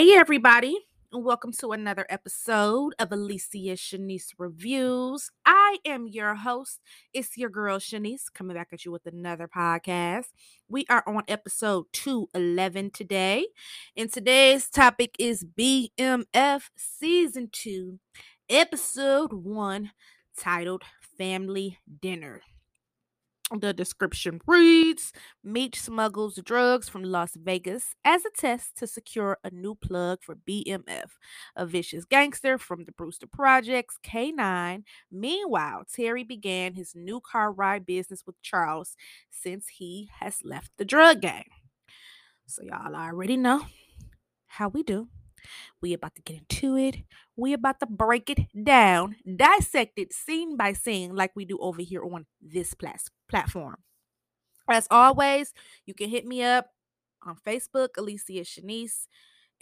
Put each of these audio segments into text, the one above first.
Hey, everybody, and welcome to another episode of Alicia Shanise Reviews. I am your host. It's your girl Shanise coming back at you with another podcast. We are on episode 211 today, and today's topic is BMF Season 2, Episode 1, titled Family Dinner. The description reads Meech smuggles drugs from Las Vegas as a test to secure a new plug for BMF, a vicious gangster from the Brewster Projects, K9. Meanwhile, Terry began his new car ride business with Charles since he has left the drug gang. So, y'all already know how we do. We about to get into it. We about to break it down, dissect it scene by scene, like we do over here on this plas- platform. As always, you can hit me up on Facebook, Alicia Shanise,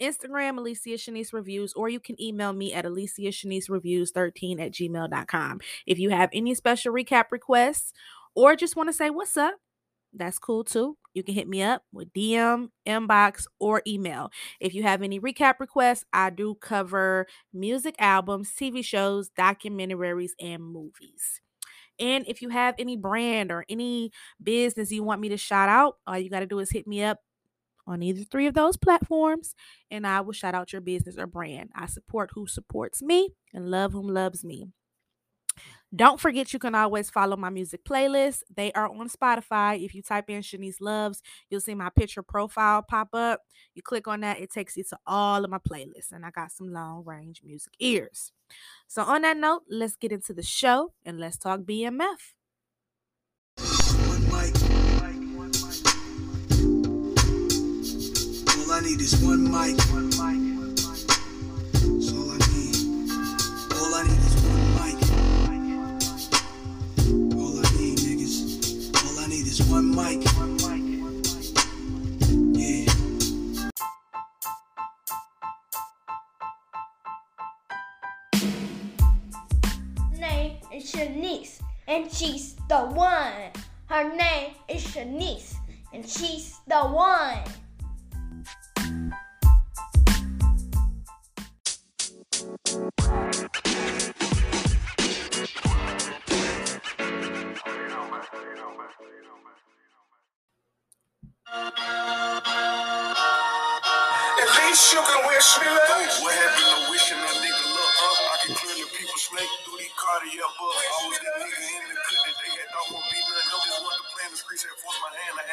Instagram, Alicia Shanise Reviews, or you can email me at Alicia Shanise Reviews 13 at gmail.com. If you have any special recap requests or just want to say what's up, that's cool too. You can hit me up with DM, inbox, or email. If you have any recap requests, I do cover music albums, TV shows, documentaries, and movies. And if you have any brand or any business you want me to shout out, all you got to do is hit me up on either three of those platforms and I will shout out your business or brand. I support who supports me and love whom loves me. Don't forget you can always follow my music playlist. They are on Spotify. If you type in Shanise Loves, you'll see my picture profile pop up. You click on that, it takes you to all of my playlists. And I got some long range music ears. So, on that note, let's get into the show and let's talk BMF. One mic. I need one mic. That's all the one. Her name is Shanise, and she's the one.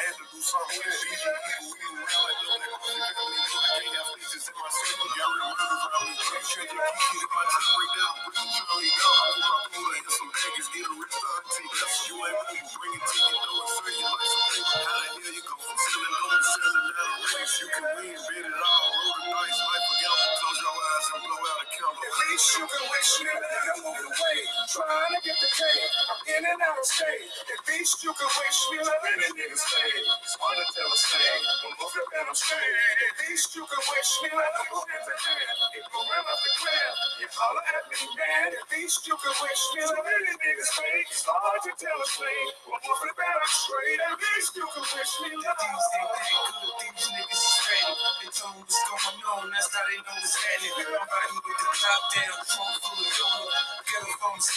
Had to do something. Shit, these we around like double that cross the. I can't have stitches in my city. Got real murders around me. Make sure you keep my teeth break down. Bring some Charlie down. I put my in some baggage. Get a rich to auntie. You ain't moving. Bring it to you. Throw it straight. You like some paper. How the hell you go from selling to selling now? Race. You can win. Bet it all. Roll the dice. Life a gamble. Close your eyes and blow out a candle. At least you can wish me away. Trying to get the cake. I'm in and out of state. At least you can wish me like any nigga stay. Just wanna tell a stay. I'm moving and I'm straight. At least you can wish me like I'm moving to. If you run up the clear, you holler at me, man. At least you can wish me like any nigga stay. It's hard to tell a stay. I'm moving and I'm straight. At least you can wish me like These ain't that good. These niggas is ready. They told me what's going on. That's how they know what's happening. Somebody with the top down, trunk full of dough. Get up on the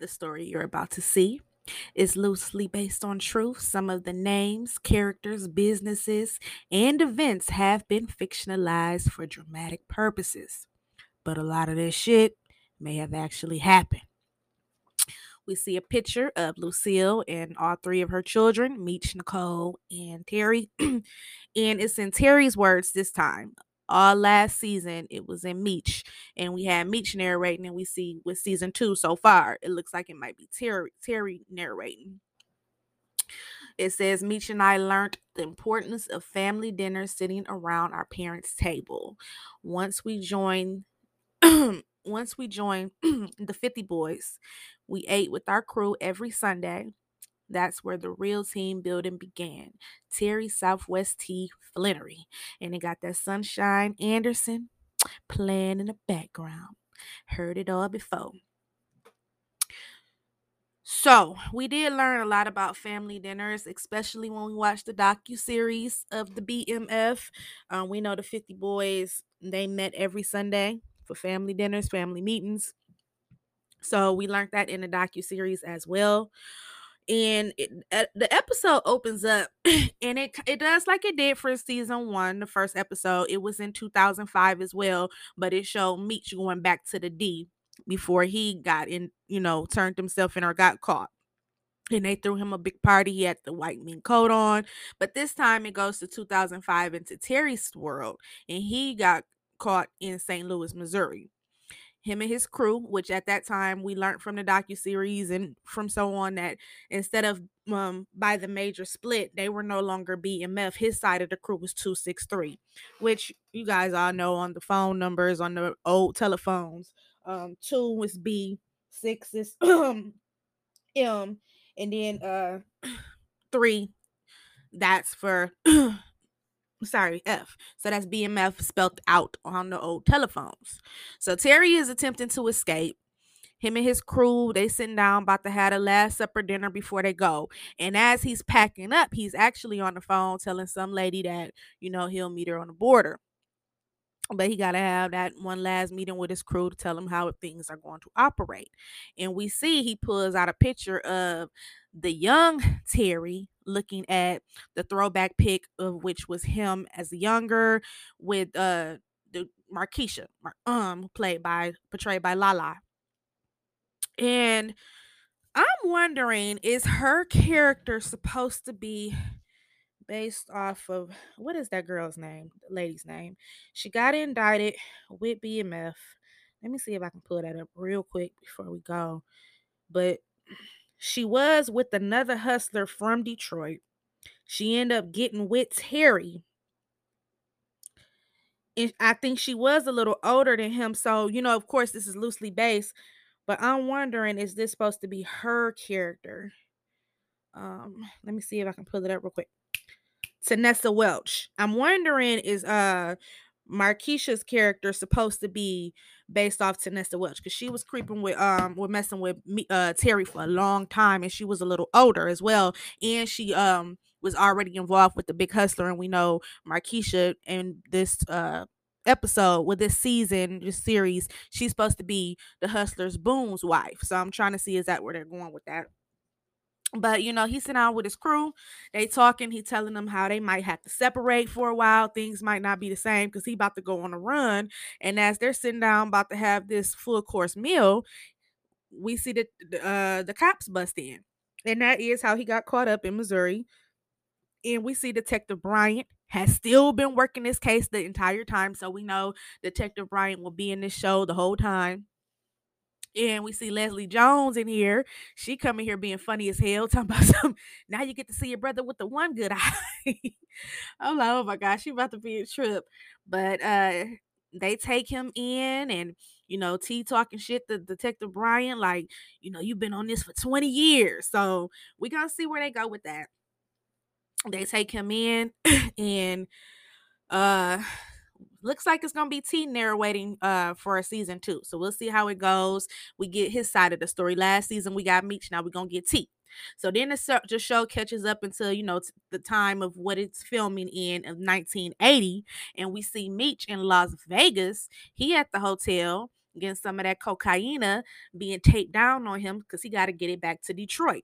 the story you're about to see. is loosely based on truth. Some of the names, characters, businesses, and events have been fictionalized for dramatic purposes. But a lot of this shit may have actually happened. We see a picture of Lucille and all three of her children, Meech, Nicole, and Terry. and it's in Terry's words this time. All last season, it was in Meech, and we had Meech narrating, and we see with season two so far, it looks like it might be Terry Terry narrating. It says Meech and I learned the importance of family dinner sitting around our parents' table. Once we joined once we joined the 50 boys, we ate with our crew every Sunday. That's where the real team building began. Terry Southwest T Flenory. And it got that Sunshine Anderson playing in the background. Heard it all before. So we did learn a lot about family dinners, especially when we watched the docu series of the BMF. Um, we know the Fifty Boys they met every Sunday for family dinners, family meetings. So we learned that in the docu series as well. And it, uh, the episode opens up, and it it does like it did for season one, the first episode. It was in 2005 as well, but it showed Meech going back to the D before he got in, you know, turned himself in or got caught. And they threw him a big party. He had the white mean coat on. But this time it goes to 2005 into Terry's world. And he got caught in St. Louis, Missouri. Him and his crew, which at that time we learned from the docu series and from so on that instead of um by the major split, they were no longer BMF. His side of the crew was 263, which you guys all know on the phone numbers on the old telephones um two was B, six is M, and then uh three that's for sorry F. So that's BMF spelled out on the old telephones. So Terry is attempting to escape. Him and his crew, they sitting down about to have a last supper dinner before they go. And as he's packing up, he's actually on the phone telling some lady that, you know, he'll meet her on the border but he got to have that one last meeting with his crew to tell him how things are going to operate. And we see he pulls out a picture of the young Terry looking at the throwback pic of which was him as younger with uh the Marquisha, um, played by portrayed by Lala. And I'm wondering, is her character supposed to be based off of what is that girl's name, lady's name? She got indicted with BMF. Let me see if I can pull that up real quick before we go. But she was with another hustler from Detroit. She ended up getting with Terry. And I think she was a little older than him. So, you know, of course, this is loosely based, but I'm wondering is this supposed to be her character? Um, let me see if I can pull it up real quick. Tanessa Welch. I'm wondering is uh Marquisha's character supposed to be based off Tanessa Welch? Because she was creeping with um with messing with me uh Terry for a long time and she was a little older as well and she um was already involved with the big hustler and we know Marquisha in this uh episode with this season this series she's supposed to be the hustler's Boone's wife. So I'm trying to see is that where they're going with that but you know, he's sitting out with his crew. They talking. He telling them how they might have to separate for a while. Things might not be the same because he about to go on a run. And as they're sitting down about to have this full course meal, we see that uh, the cops bust in, and that is how he got caught up in Missouri. And we see Detective Bryant has still been working this case the entire time, so we know Detective Bryant will be in this show the whole time. And we see Leslie Jones in here. She coming here being funny as hell, talking about some. Now you get to see your brother with the one good eye. I'm like, oh my gosh, she about to be a trip. But uh they take him in and you know, T talking shit to Detective Brian, like, you know, you've been on this for 20 years. So we gonna see where they go with that. They take him in and uh looks like it's gonna be T narrating uh for a season two. So we'll see how it goes. We get his side of the story. Last season we got Meech. Now we're gonna get T. So then the, show catches up until you know the time of what it's filming in of 1980, and we see Meech in Las Vegas. He at the hotel getting some of that cocaine being taped down on him because he got to get it back to Detroit.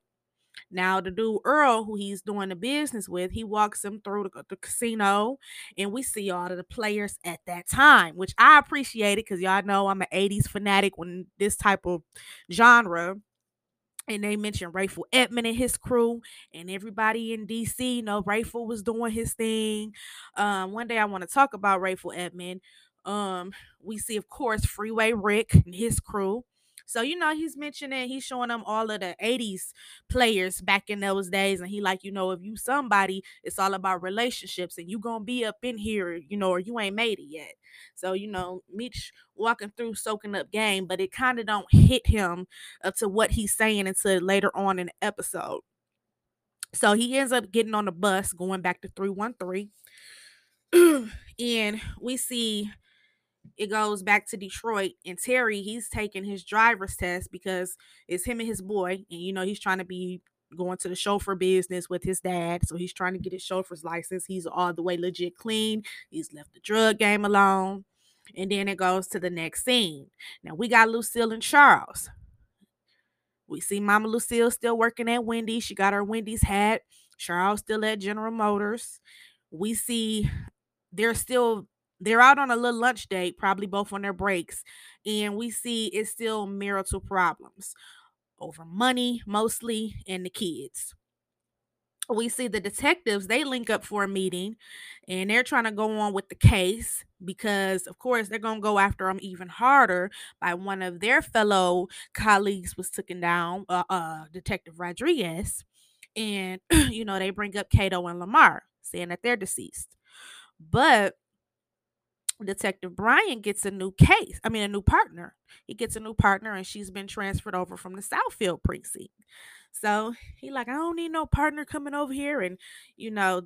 Now, the dude Earl, who he's doing the business with, he walks him through the, the casino, and we see all of the players at that time, which I appreciate it because y'all know I'm an 80s fanatic when this type of genre. And they mentioned Rayful Edmond and his crew, and everybody in DC. You know, Rayful was doing his thing. Um, one day I want to talk about Rayful Edmond. Um, we see, of course, Freeway Rick and his crew. So, you know, he's mentioning, he's showing them all of the 80s players back in those days. And he like, you know, if you somebody, it's all about relationships and you gonna be up in here, you know, or you ain't made it yet. So, you know, Meech walking through soaking up game, but it kind of don't hit him up to what he's saying until later on in the episode. So he ends up getting on the bus going back to 313. and we see it goes back to Detroit and Terry, he's taking his driver's test because it's him and his boy. And you know, he's trying to be going to the chauffeur business with his dad. So he's trying to get his chauffeur's license. He's all the way legit clean. He's left the drug game alone. And then it goes to the next scene. Now we got Lucille and Charles. We see Mama Lucille still working at Wendy's. She got her Wendy's hat. Charles still at General Motors. We see they're still they're out on a little lunch date, probably both on their breaks, and we see it's still marital problems over money mostly and the kids. We see the detectives, they link up for a meeting and they're trying to go on with the case because, of course, they're going to go after them even harder by one of their fellow colleagues was taken down, uh, uh, Detective Rodriguez. And, you know, they bring up Kato and Lamar saying that they're deceased. But Detective Brian gets a new case. I mean, a new partner. He gets a new partner, and she's been transferred over from the Southfield precinct. So he like, I don't need no partner coming over here, and you know,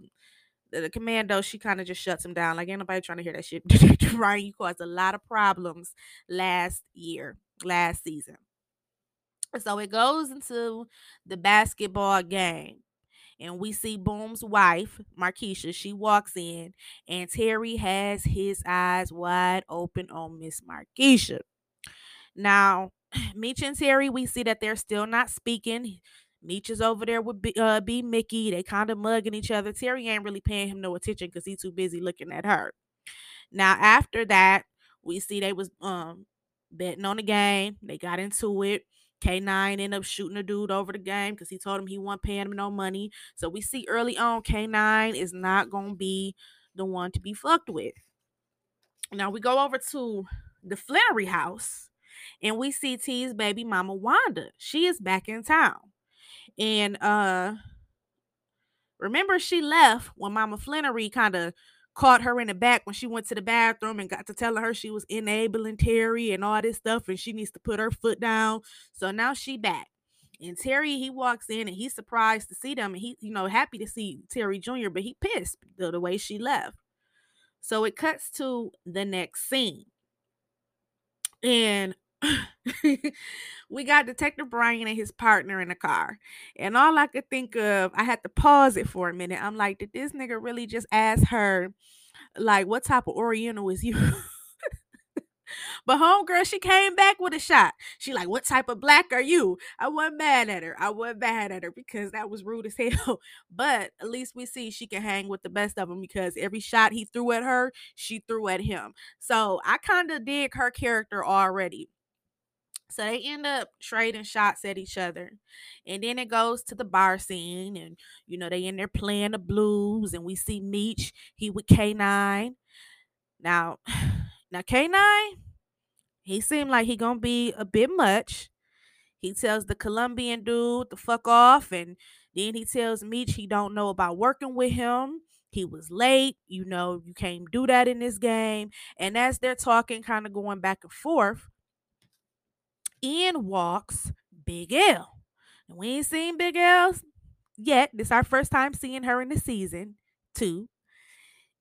the, the commando. She kind of just shuts him down. Like, ain't nobody trying to hear that shit. Brian, you caused a lot of problems last year, last season. So it goes into the basketball game and we see Boom's wife, Marquisha, she walks in, and Terry has his eyes wide open on Miss Marquisha. Now, Meech and Terry, we see that they're still not speaking. Meech is over there with B, uh, B Mickey. They kind of mugging each other. Terry ain't really paying him no attention because he's too busy looking at her. Now, after that, we see they was um betting on the game. They got into it. K9 ended up shooting a dude over the game because he told him he wasn't paying him no money. So we see early on K9 is not to be the one to be fucked with. Now we go over to the Flenory house and we see T's baby mama Wanda. She is back in town. And uh remember she left when Mama Flenory kind of caught her in the back when she went to the bathroom and got to telling her she was enabling Terry and all this stuff and she needs to put her foot down. So now she back. And Terry, he walks in and he's surprised to see them and he, you know, happy to see Terry Jr., but he pissed the, the way she left. So it cuts to the next scene. And we got Detective Brian and his partner in the car. And all I could think of, I had to pause it for a minute. I'm like, did this nigga really just ask her, like, what type of Oriental is you? but homegirl, she came back with a shot. She like, what type of black are you? I wasn't mad at her. I wasn't mad at her because that was rude as hell. But at least we see she can hang with the best of them because every shot he threw at her, she threw at him. So I kind of dig her character already. So they end up trading shots at each other. And then it goes to the bar scene. And, you know, they in there playing the blues. And we see Meech, he with K9. Now, now K9, he seemed like he gonna be a bit much. He tells the Colombian dude to fuck off. And then he tells Meech he don't know about working with him. He was late. You know, you can't do that in this game. And as they're talking, kind of going back and forth, in walks Big L. And we ain't seen Big L yet. This our first time seeing her in the season too.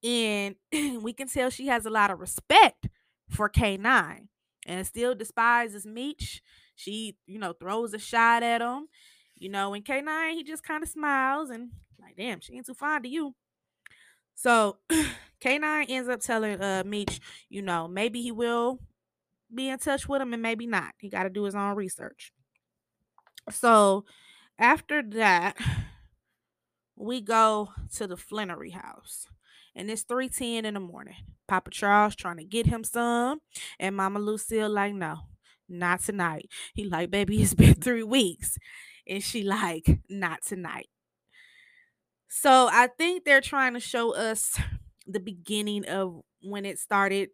And we can tell she has a lot of respect for K9 and still despises Meech. She, you know, throws a shot at him. You know, and K9, he just kind of smiles and like, damn, she ain't too fond of you. So K9 ends up telling uh Meech, you know, maybe he will be in touch with him and maybe not. He got to do his own research. So after that, we go to the Flenory house. And it's 3:10 in the morning. Papa Charles trying to get him some. And Mama Lucille like, no, not tonight. He like, baby, it's been three weeks. And she like, not tonight. So I think they're trying to show us the beginning of when it started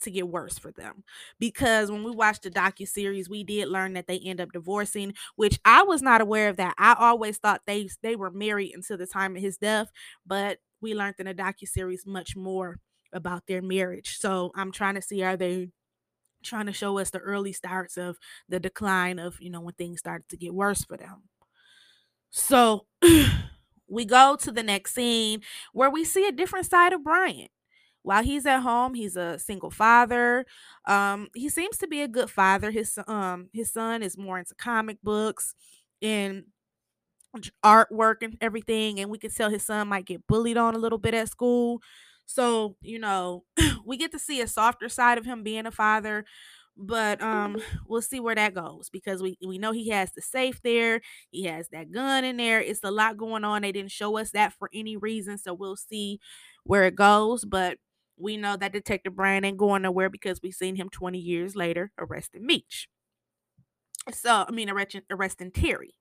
to get worse for them. Because when we watched the docu series we did learn that they end up divorcing which i was not aware of that. I always thought they they were married until the time of his death but we learned in the docu series much more about their marriage. So i'm trying to see are they trying to show us the early starts of the decline of you know when things started to get worse for them. So we go to the next scene where we see a different side of brian while he's at home he's a single father um he seems to be a good father. His um his son is more into comic books and artwork and everything and we can tell his son might get bullied on a little bit at school. So you know we get to see a softer side of him being a father but um we'll see where that goes because we we know he has the safe there he has that gun in there it's a lot going on. They didn't show us that for any reason so we'll see where it goes but we know that Detective Brian ain't going nowhere because we've seen him 20 years later arresting Meech. So, I mean, arresting, arresting Terry.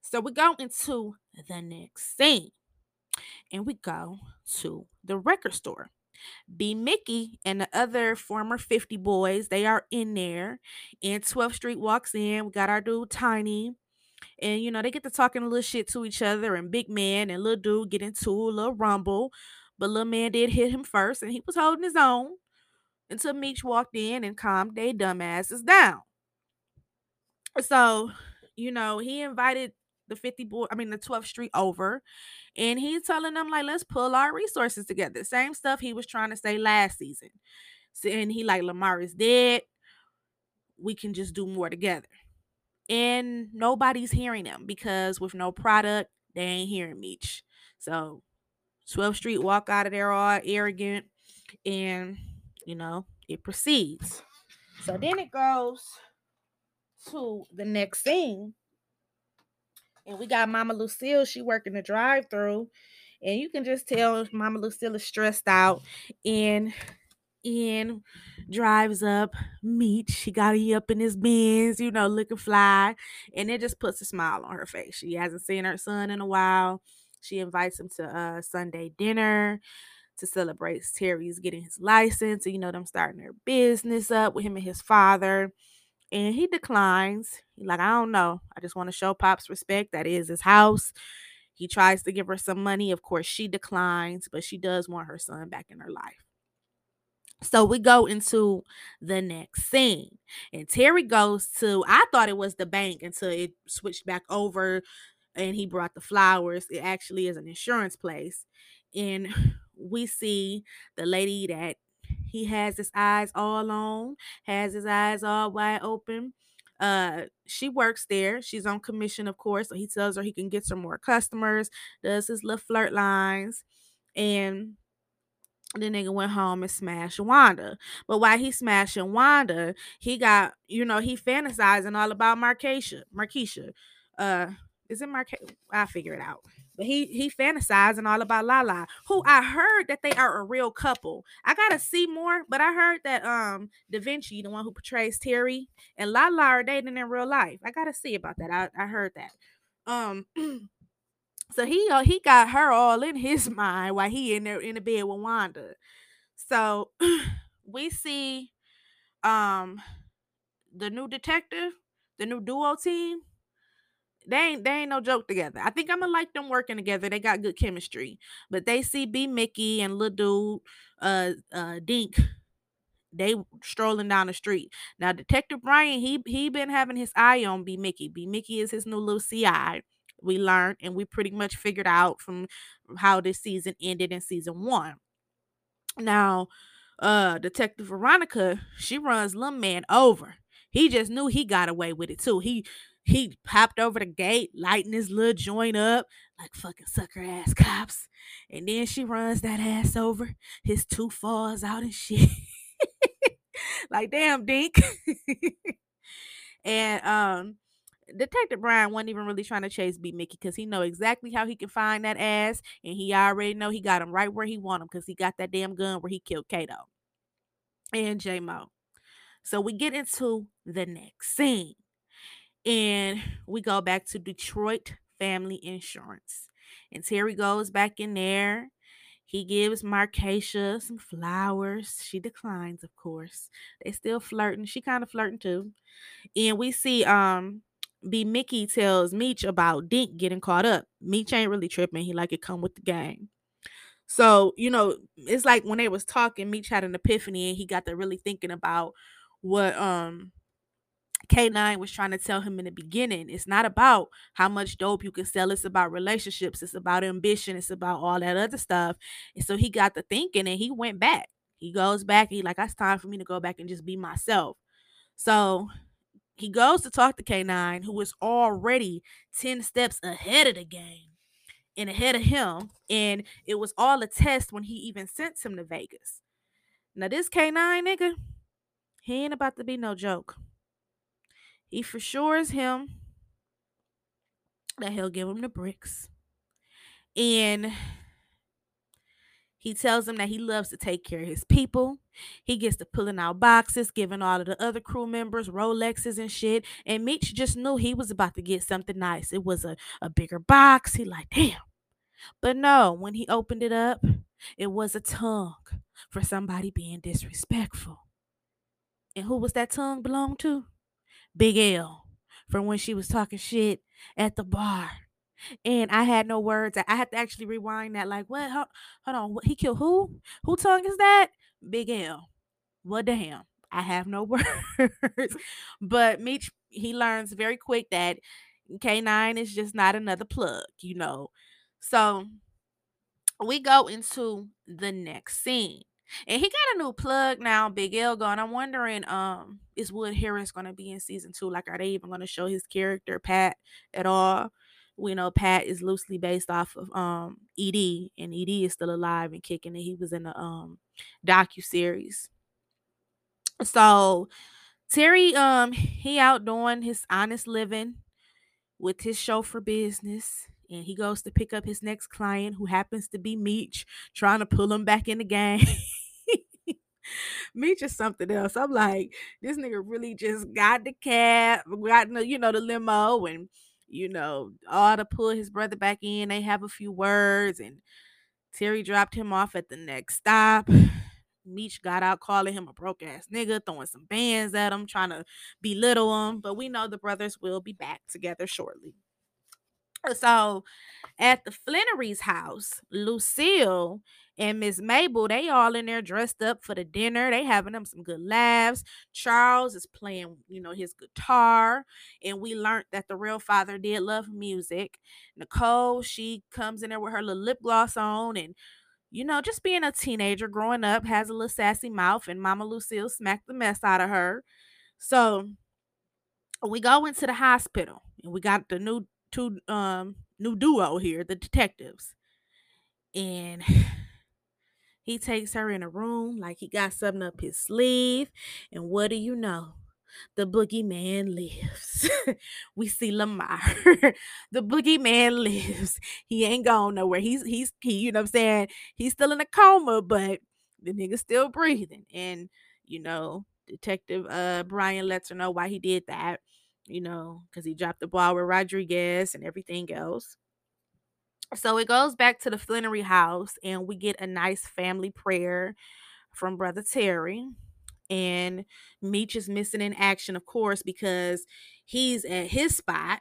So we go into the next scene and we go to the record store. B. Mickey and the other former 50 boys, they are in there. And 12th Street walks in. We got our dude Tiny. And, you know, they get to talking a little shit to each other. And Big Man and little dude get into a little rumble. But little man did hit him first, and he was holding his own until Meech walked in and calmed their dumbasses down. So, you know, he invited the 50 boy, I mean the 12th Street over, and he's telling them, like, let's pull our resources together. Same stuff he was trying to say last season. So, and he like Lamar is dead. We can just do more together. And nobody's hearing him because with no product, they ain't hearing Meech. So 12th Street walk out of there all arrogant and you know it proceeds. So then it goes to the next scene. And we got Mama Lucille, she working the drive-through. And you can just tell Mama Lucille is stressed out. And in drives up, Meech. She got he up in his bins, you know, looking fly. And it just puts a smile on her face. She hasn't seen her son in a while. She invites him to a Sunday dinner to celebrate Terry's getting his license. You know, them starting their business up with him and his father. And he declines. He's like, I don't know. I just want to show Pops respect. That is his house. He tries to give her some money. Of course, she declines, but she does want her son back in her life. So we go into the next scene. And Terry goes to, I thought it was the bank until it switched back over and he brought the flowers. It actually is an insurance place. And we see the lady that he has his eyes all on, has his eyes all wide open. Uh, she works there. She's on commission, of course. So he tells her he can get some more customers, does his little flirt lines, and the nigga went home and smashed Wanda. But while he smashing Wanda, he got, you know, he fantasizing all about Markeisha. Markeisha. Uh, is it Mark? I figure it out. But he he fantasizing all about Lala, who I heard that they are a real couple. I gotta see more, but I heard that um Da'Vinchi, the one who portrays Terry, and Lala are dating in real life. I gotta see about that. I, I heard that. Um so he uh, he got her all in his mind while he in there in the bed with Wanda. So we see um the new detective, the new duo team they ain't they ain't no joke together. I think I'm gonna like them working together. They got good chemistry. But they see B Mickey and little dude, uh uh Dink, they strolling down the street. Now Detective Brian, he he been having his eye on B Mickey. B Mickey is his new little CI. We learned and we pretty much figured out from how this season ended in season one. Now, uh Detective Veronica, she runs Lum Man over. He just knew he got away with it too. He he popped over the gate, lighting his little joint up like fucking sucker ass cops. And then she runs that ass over. His tooth falls out and shit. like damn dink. and um Detective Brian wasn't even really trying to chase B Mickey because he know exactly how he can find that ass, and he already know he got him right where he want him because he got that damn gun where he killed Kato and J Mo. So we get into the next scene. And we go back to Detroit Family Insurance. And Terry goes back in there He gives Marcatia some flowers. She declines, of course. They still flirting. She kind of flirting too. And we see um B Mickey tells Meech about Dink getting caught up. Meech ain't really tripping. He like it come with the game. So, you know, it's like when they was talking, Meech had an epiphany and he got to really thinking about what um K9 was trying to tell him in the beginning. It's not about how much dope you can sell. It's about relationships. It's about ambition. It's about all that other stuff. And so he got to thinking and he went back. He goes back. He like, it's time for me to go back and just be myself. So he goes to talk to K9, who is already 10 steps ahead of the game and ahead of him. And it was all a test when he even sent him to Vegas. Now, this K9 nigga, he ain't about to be no joke. He for sure is him that he'll give him the bricks. And he tells him that he loves to take care of his people. He gets to pulling out boxes, giving all of the other crew members Rolexes and shit. And Meech just knew he was about to get something nice. It was a, a bigger box. He like, damn. But no, when he opened it up, it was a tongue for somebody being disrespectful. And who was that tongue belong to? Big L from when she was talking shit at the bar. And I had no words. I had to actually rewind that. Like, what? Hold, hold on. What, he killed who? Who tongue is that? Big L. Well, damn. I have no words. but Meech, he learns very quick that K9 is just not another plug, you know. So we go into the next scene. And he got a new plug now, Big L going. I'm wondering, um, is Wood Harris gonna be in season two? Like, are they even gonna show his character Pat at all? We know Pat is loosely based off of um ED, and ED is still alive and kicking, and he was in the um docu series. So Terry, um, he out doing his honest living with his chauffeur business and he goes to pick up his next client who happens to be Meech, trying to pull him back in the game. Meech is something else. I'm like, this nigga really just got the cab, got the, you know, the limo, and you know, all to pull his brother back in. They have a few words, and Terry dropped him off at the next stop. Meech got out calling him a broke ass nigga, throwing some bands at him, trying to belittle him. But we know the brothers will be back together shortly. So at the Flenory's house, Lucille and Miss Mabel, they all in there dressed up for the dinner. They having them some good laughs. Charles is playing, you know, his guitar. And we learned that the real father did love music. Nicole, she comes in there with her little lip gloss on and you know, just being a teenager growing up, has a little sassy mouth, and Mama Lucille smacked the mess out of her. So we go into the hospital and we got the new two um new duo here, the detectives. And he takes her in a room like he got something up his sleeve. And what do you know? The boogeyman lives. we see Lamar. the boogeyman lives. He ain't gone nowhere. He's he's he, you know what I'm saying? He's still in a coma, but the nigga's still breathing. And you know, Detective uh Brian lets her know why he did that you know, because he dropped the ball with Rodriguez and everything else. So it goes back to the Flenory house, and we get a nice family prayer from Brother Terry. And Meech is missing in action, of course, because he's at his spot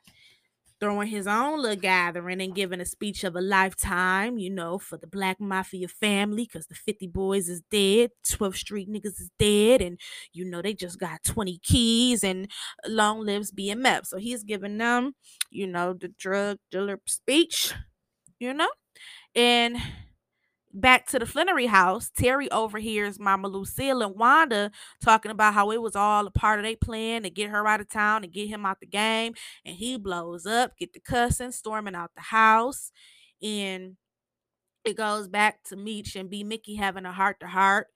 throwing his own little gathering and giving a speech of a lifetime, you know, for the Black Mafia family, because the 50 Boys is dead, 12th Street niggas is dead, and you know, they just got 20 keys and long lives BMF. So he's giving them, you know, the drug dealer speech, you know, and back to the Flenory house, Terry overhears Mama Lucille and Wanda talking about how it was all a part of their plan to get her out of town and get him out the game. And he blows up, get the cussing, storming out the house. And it goes back to Meech and B Mickey having a heart to heart.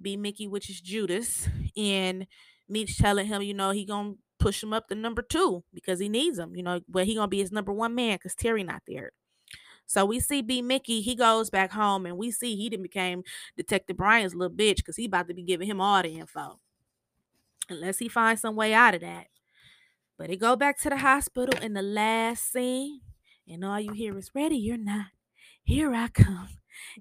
B Mickey, which is Judas, and Meech telling him, you know, he gonna push him up to number two because he needs him, you know, but he gonna be his number one man because Terry not there. So we see B Mickey, he goes back home and we see he didn't became Detective Brian's little bitch because he about to be giving him all the info. Unless he finds some way out of that. But it go back to the hospital in the last scene, and all you hear is ready or not. Here I come.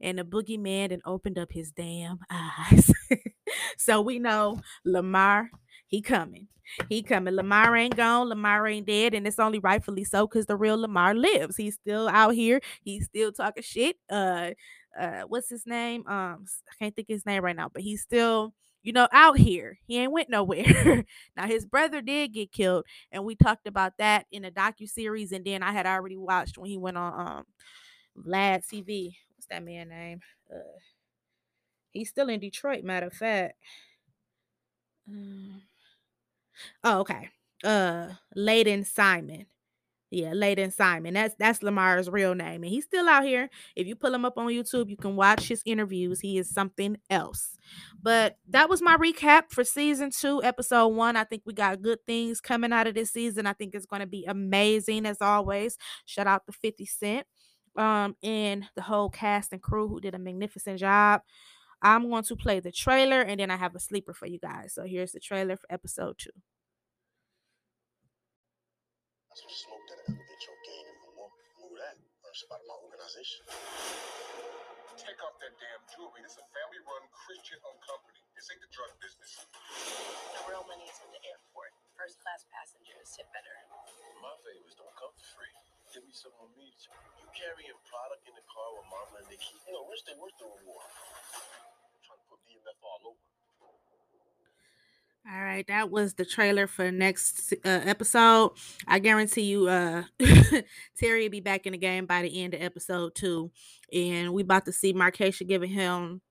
and the boogeyman and opened up his damn eyes. so we know Lamar, he coming. He coming. Lamar ain't gone. Lamar ain't dead, and it's only rightfully so because the real Lamar lives. He's still out here. He's still talking shit. Uh, uh, what's his name? Um, I can't think his name right now, but he's still you know, out here. He ain't went nowhere. now his brother did get killed, and we talked about that in a docu series. And then I had already watched when he went on um Vlad TV. What's that man name? Uh, he's still in Detroit. Matter of fact. Um, oh, okay. Uh, Layden Simon. Yeah, Layden Simon. That's that's Lamar's real name. And he's still out here. If you pull him up on YouTube, you can watch his interviews. He is something else. But that was my recap for season two, episode one. I think we got good things coming out of this season. I think it's going to be amazing as always. Shout out to 50 Cent um and the whole cast and crew who did a magnificent job. I'm going to play the trailer and then I have a sleeper for you guys. So here's the trailer for episode two. Some smoke that'll elevate your game even more. Move that. Learn about my organization. Take off that damn jewelry. This is a family run Christian owned company. This ain't the drug business. The real money is in the airport. First class passengers tip better. My favors don't come for free. Give me some on me. You carrying product in the car with mama and Nikki. You know, wish they worth the reward. Over. All right, that was the trailer for next uh, episode. I guarantee you, uh, Terry will be back in the game by the end of episode two, and we about to see Marquesha giving him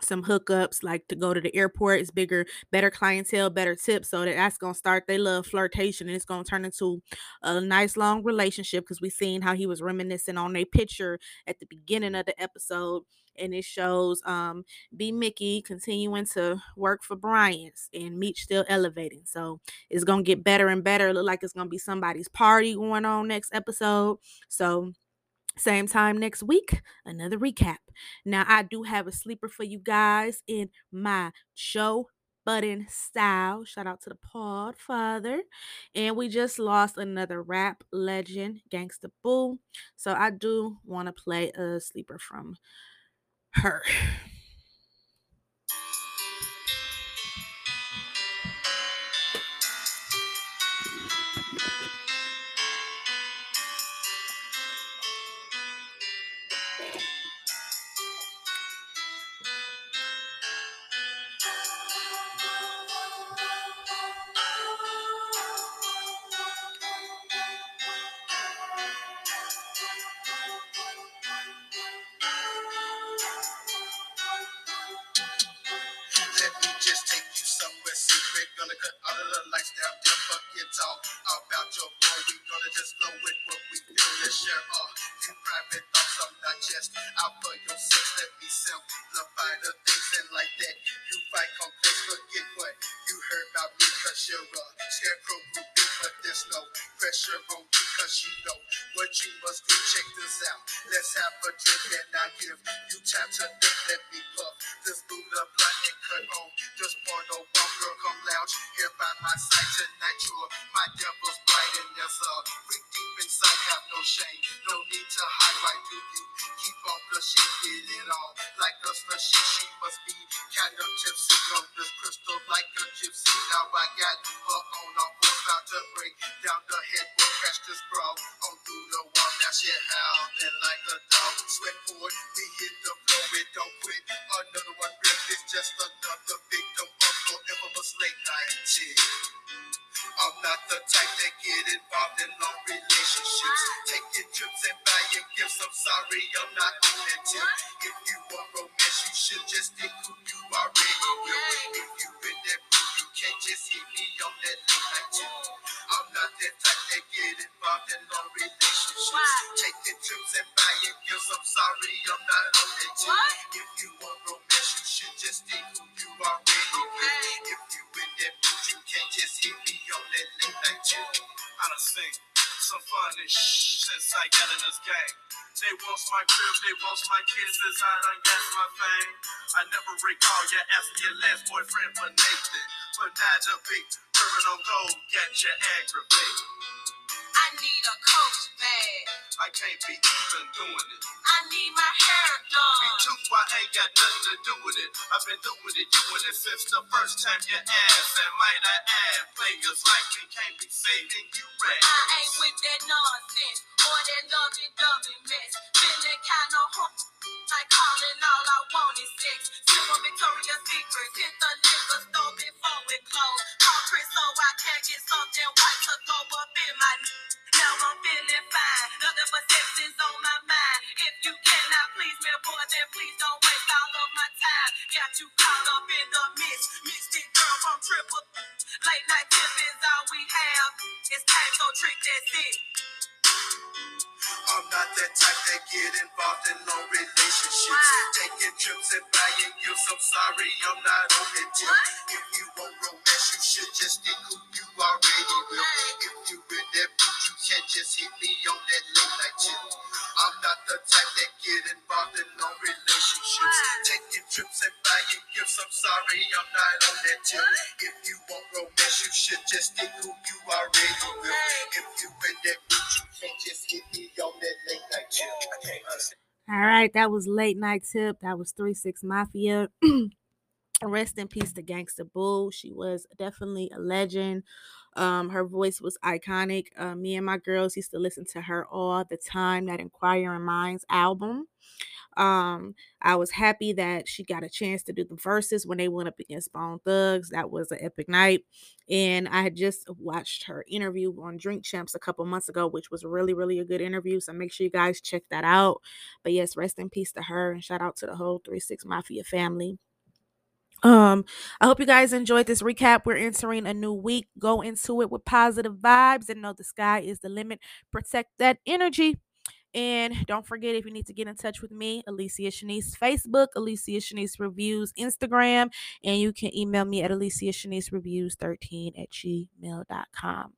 some hookups like to go to the airport it's bigger better clientele better tips so that that's gonna start they love flirtation and it's gonna turn into a nice long relationship because we seen how he was reminiscing on a picture at the beginning of the episode and it shows um b mickey continuing to work for bryant's and meech still elevating so it's gonna get better and better look like it's gonna be somebody's party going on next episode so same time next week, another recap. Now, I do have a sleeper for you guys in my Joe Budden style. Shout out to the Pod Father. And we just lost another rap legend, Gangsta Boo. So I do want to play a sleeper from her. Get it on like a slushy. She must be kind of on this crystal like a gypsy. Now I got her on fame. I never recall you asking your last boyfriend for Nathan. But now the big on gold got you aggravated. I need a coach bag. I can't be even doing it. I need my hair done. Me too, I ain't got nothing to do with it. I've been doing it, doing it since the first time you asked. And might I add, players like me can't be saving you right. I ain't with that nonsense or that lovey-dovey mess. Feeling kinda home. Like calling all I want is sex. Sip on Victoria's Secret. Hit the liquor store before it close. Call Chris so I can get something white to go up in my Now I'm feeling fine. Nothing but sex is on my mind. If you cannot please me, boy, then please don't waste all of my time. Got you caught up in the mist. Mystic girl from Triple. Late night tip is all we have. It's time so trick that's it. I'm not that type that get involved in long relationships. Taking trips and buying gifts. I'm sorry, I'm not on that tip. If you want romance, you should just stick who you already will. If you in that mood, you can't just hit me on that late night tip. I'm not the type that get involved in long relationships. Taking trips and buying gifts. I'm sorry, I'm not on that tip. If you want romance, you should just stick who you already will. If you in that mood, you can't just hit me on that late All right, that was late night tip. That was three six mafia. Rest in peace to Gangsta Boo. She was definitely a legend. Um, her voice was iconic. Uh, me and my girls used to listen to her all the time. That Inquiring Minds album. Um, I was happy that she got a chance to do the verses when they went up against Bone Thugs. That was an epic night. And I had just watched her interview on Drink Champs a couple months ago, which was really, really a good interview. So make sure you guys check that out. But yes, rest in peace to her and shout out to the whole 3 6 Mafia family. Um, I hope you guys enjoyed this recap. We're entering a new week. Go into it with positive vibes and know the sky is the limit. Protect that energy. And don't forget if you need to get in touch with me, Alicia Shanise Facebook, Alicia Shanise Reviews Instagram, and you can email me at Alicia Shanise Reviews 13 at gmail.com.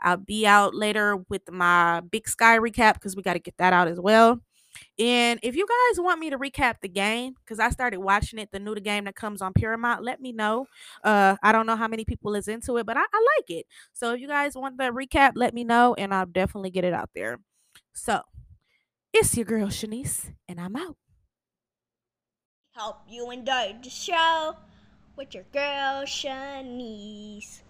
I'll be out later with my Big Sky recap because we got to get that out as well. And if you guys want me to recap the game, because I started watching it, the new the game that comes on Paramount, let me know. Uh, I don't know how many people is into it, but I, I like it. So if you guys want the recap, let me know, and I'll definitely get it out there. So it's your girl Shanise, and I'm out. Hope you enjoyed the show with your girl Shanise.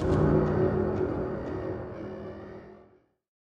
you